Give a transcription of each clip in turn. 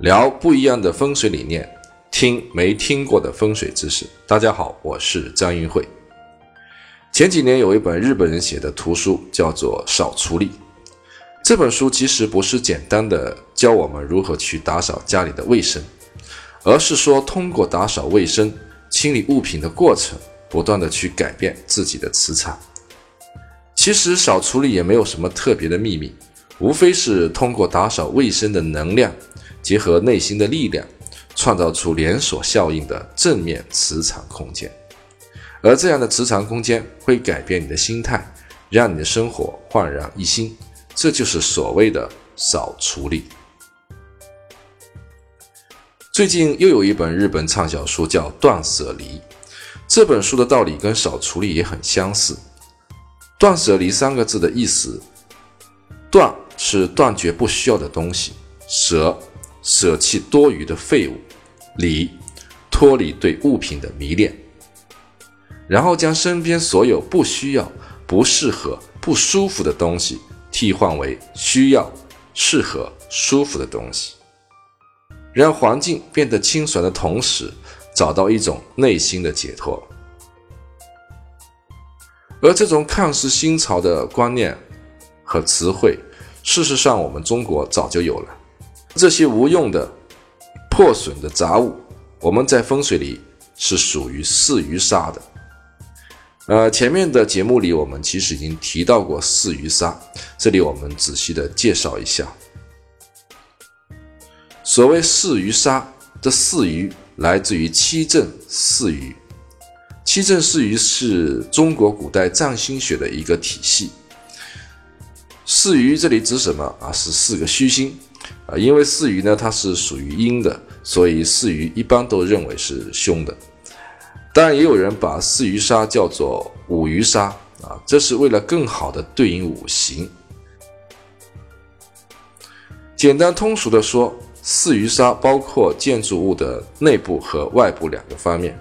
聊不一样的风水理念，听没听过的风水知识。大家好，我是张云慧。前几年有一本日本人写的图书，叫做《少厨力》。这本书其实不是简单的教我们如何去打扫家里的卫生，而是说通过打扫卫生、清理物品的过程，不断的去改变自己的磁场。其实少处理也没有什么特别的秘密，无非是通过打扫卫生的能量。结合内心的力量，创造出连锁效应的正面磁场空间，而这样的磁场空间会改变你的心态，让你的生活焕然一新。这就是所谓的少处理。最近又有一本日本畅销书叫《断舍离》，这本书的道理跟少处理也很相似。断舍离三个字的意思，断是断绝不需要的东西，舍。舍弃多余的废物，离脱离对物品的迷恋，然后将身边所有不需要、不适合、不舒服的东西替换为需要、适合、舒服的东西，让环境变得清爽的同时，找到一种内心的解脱。而这种看似新潮的观念和词汇，事实上我们中国早就有了。这些无用的、破损的杂物，我们在风水里是属于四余沙的。呃，前面的节目里我们其实已经提到过四余沙，这里我们仔细的介绍一下。所谓四余沙这四余，来自于七正四余。七正四余是中国古代占星学的一个体系。四余这里指什么啊？是四个虚星。啊，因为四鱼呢，它是属于阴的，所以四鱼一般都认为是凶的。当然，也有人把四鱼杀叫做五鱼杀啊，这是为了更好的对应五行。简单通俗的说，四鱼杀包括建筑物的内部和外部两个方面。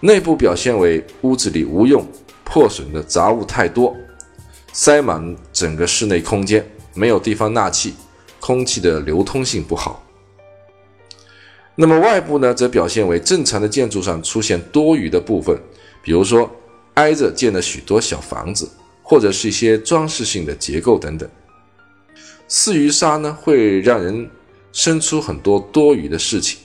内部表现为屋子里无用、破损的杂物太多，塞满整个室内空间，没有地方纳气。空气的流通性不好，那么外部呢，则表现为正常的建筑上出现多余的部分，比如说挨着建了许多小房子，或者是一些装饰性的结构等等。四余沙呢，会让人生出很多多余的事情。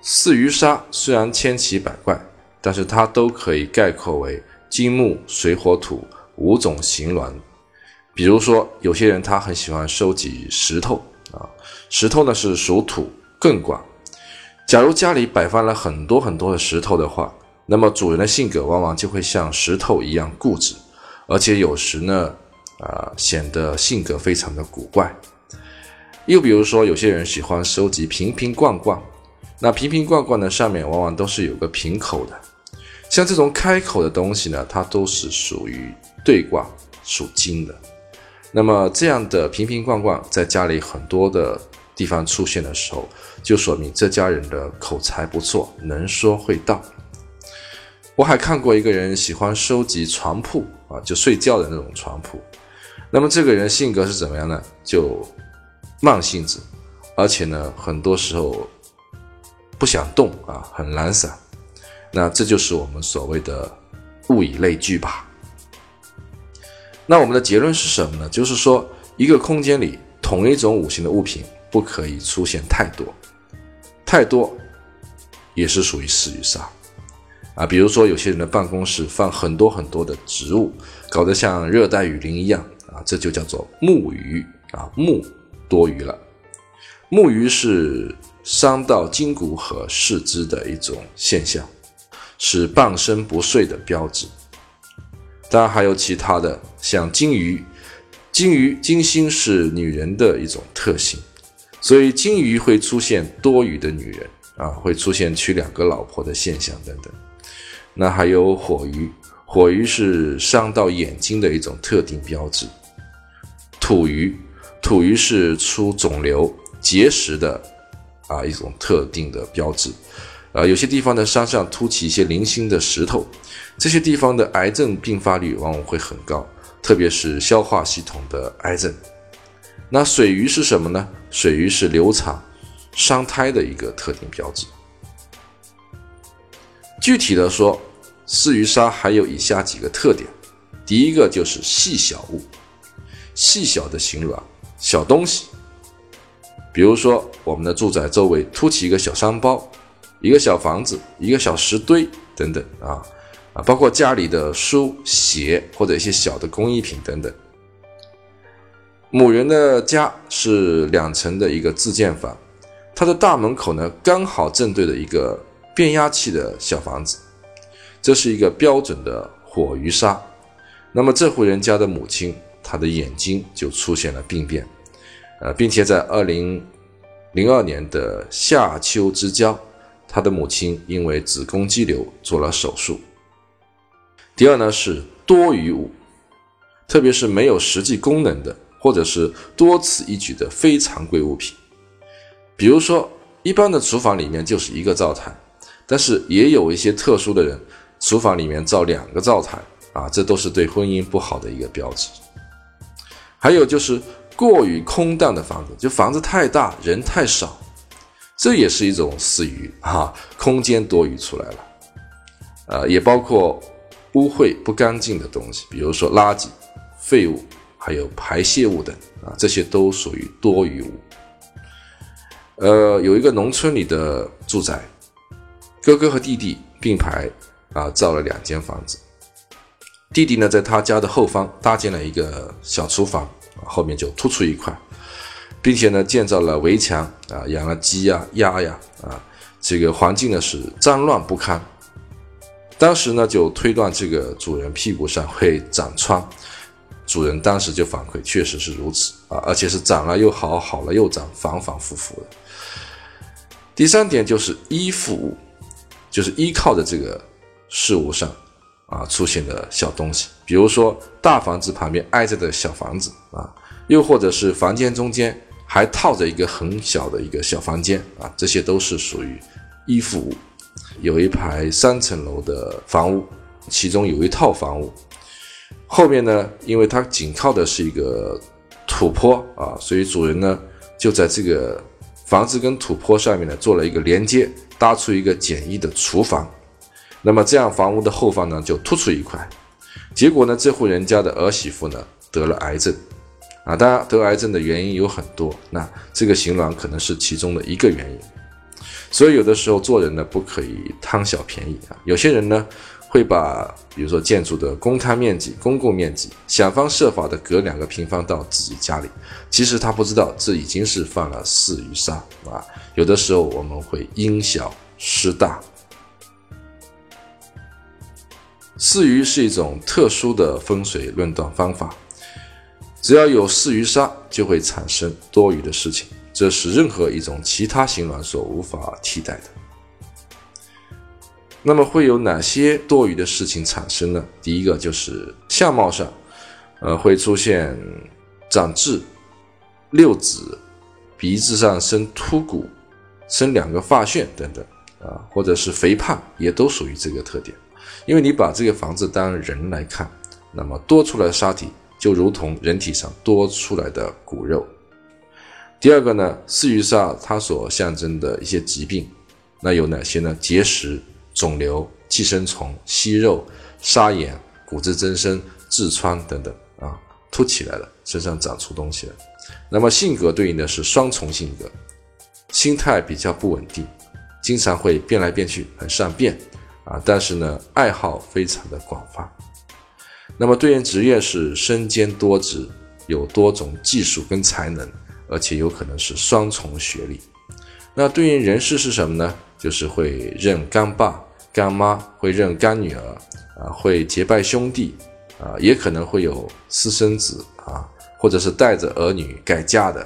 四余沙虽然千奇百怪，但是它都可以概括为金木水火土五种形峦。比如说，有些人他很喜欢收集石头啊，石头呢是属土，更广。假如家里摆放了很多很多的石头的话，那么主人的性格往往就会像石头一样固执，而且有时呢，啊，显得性格非常的古怪。又比如说，有些人喜欢收集瓶瓶罐罐，那瓶瓶罐罐呢上面往往都是有个瓶口的，像这种开口的东西呢，它都是属于对卦，属金的。那么这样的瓶瓶罐罐在家里很多的地方出现的时候，就说明这家人的口才不错，能说会道。我还看过一个人喜欢收集床铺啊，就睡觉的那种床铺。那么这个人性格是怎么样呢？就慢性子，而且呢，很多时候不想动啊，很懒散。那这就是我们所谓的物以类聚吧。那我们的结论是什么呢？就是说，一个空间里同一种五行的物品不可以出现太多，太多也是属于四余煞啊。比如说，有些人的办公室放很多很多的植物，搞得像热带雨林一样啊，这就叫做木余啊，木多余了。木余是伤到筋骨和四肢的一种现象，是半身不遂的标志。当然还有其他的，像金鱼，金鱼金星是女人的一种特性，所以金鱼会出现多余的女人啊，会出现娶两个老婆的现象等等。那还有火鱼，火鱼是伤到眼睛的一种特定标志。土鱼，土鱼是出肿瘤结石的啊一种特定的标志。啊，有些地方的山上凸起一些零星的石头。这些地方的癌症并发率往往会很高，特别是消化系统的癌症。那水鱼是什么呢？水鱼是流产、伤胎的一个特定标志。具体的说，四鱼鲨还有以下几个特点：第一个就是细小物，细小的形卵、小东西，比如说我们的住宅周围凸起一个小山包、一个小房子、一个小石堆等等啊包括家里的书鞋或者一些小的工艺品等等。母人的家是两层的一个自建房，它的大门口呢刚好正对着一个。变压器的小房子，这是一个标准的火鱼沙。那么这户人家的母亲，她的眼睛就出现了病变，呃，并且在二零零二年的夏秋之交，她的母亲因为子宫肌瘤做了手术。第二呢是多余物，特别是没有实际功能的，或者是多此一举的非常规物品，比如说一般的厨房里面就是一个灶台。但是也有一些特殊的人，厨房里面造两个灶台啊，这都是对婚姻不好的一个标志。还有就是过于空荡的房子，就房子太大，人太少，这也是一种私欲啊，空间多余出来了。呃，也包括污秽不干净的东西，比如说垃圾、废物，还有排泄物等啊，这些都属于多余物。呃，有一个农村里的住宅。哥哥和弟弟并排啊，造了两间房子。弟弟呢，在他家的后方搭建了一个小厨房，后面就突出一块，并且呢，建造了围墙啊，养了鸡呀、鸭呀啊，这个环境呢是脏乱不堪。当时呢，就推断这个主人屁股上会长疮，主人当时就反馈，确实是如此啊，而且是长了又好，好了又长，反反复复的。第三点就是依附物。就是依靠着这个事物上啊出现的小东西，比如说大房子旁边挨着的小房子啊，又或者是房间中间还套着一个很小的一个小房间啊，这些都是属于依附物。有一排三层楼的房屋，其中有一套房屋后面呢，因为它紧靠的是一个土坡啊，所以主人呢就在这个房子跟土坡上面呢做了一个连接。搭出一个简易的厨房，那么这样房屋的后方呢就突出一块，结果呢这户人家的儿媳妇呢得了癌症，啊，当然得癌症的原因有很多，那这个形卵可能是其中的一个原因，所以有的时候做人呢不可以贪小便宜啊，有些人呢会把比如说建筑的公摊面积、公共面积想方设法的隔两个平方到自己家里，其实他不知道这已经是犯了四鱼杀啊。有的时候我们会因小失大。四余是一种特殊的风水论断方法，只要有四余杀，就会产生多余的事情，这是任何一种其他形卵所无法替代的。那么会有哪些多余的事情产生呢？第一个就是相貌上，呃，会出现长痣、六指、鼻子上生突骨。生两个发旋等等啊，或者是肥胖，也都属于这个特点。因为你把这个房子当人来看，那么多出来的沙体就如同人体上多出来的骨肉。第二个呢，四鱼鲨它所象征的一些疾病，那有哪些呢？结石、肿瘤、寄生虫、息肉、沙眼、骨质增生、痔疮等等啊，凸起来了，身上长出东西了。那么性格对应的是双重性格。心态比较不稳定，经常会变来变去，很善变啊。但是呢，爱好非常的广泛。那么对应职业是身兼多职，有多种技术跟才能，而且有可能是双重学历。那对应人事是什么呢？就是会认干爸干妈，会认干女儿啊，会结拜兄弟啊，也可能会有私生子啊，或者是带着儿女改嫁的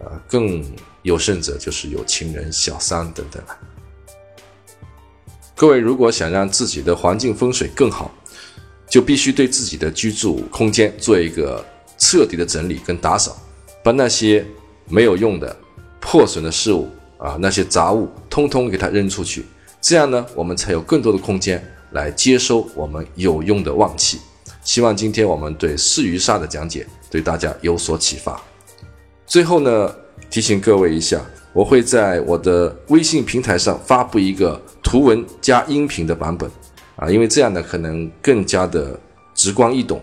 啊，更。有甚者就是有情人、小三等等。各位如果想让自己的环境风水更好，就必须对自己的居住空间做一个彻底的整理跟打扫，把那些没有用的、破损的事物啊，那些杂物，通通给它扔出去。这样呢，我们才有更多的空间来接收我们有用的旺气。希望今天我们对四鱼煞的讲解对大家有所启发。最后呢。提醒各位一下，我会在我的微信平台上发布一个图文加音频的版本啊，因为这样呢可能更加的直观易懂。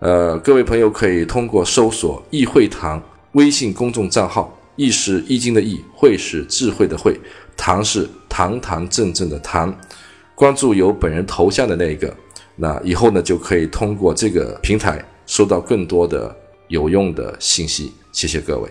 呃，各位朋友可以通过搜索“易会堂”微信公众账号，“易”是易经的“易”，“会”是智慧的“会”，“堂”是堂堂正正的“堂”。关注有本人头像的那一个，那以后呢就可以通过这个平台收到更多的有用的信息。谢谢各位。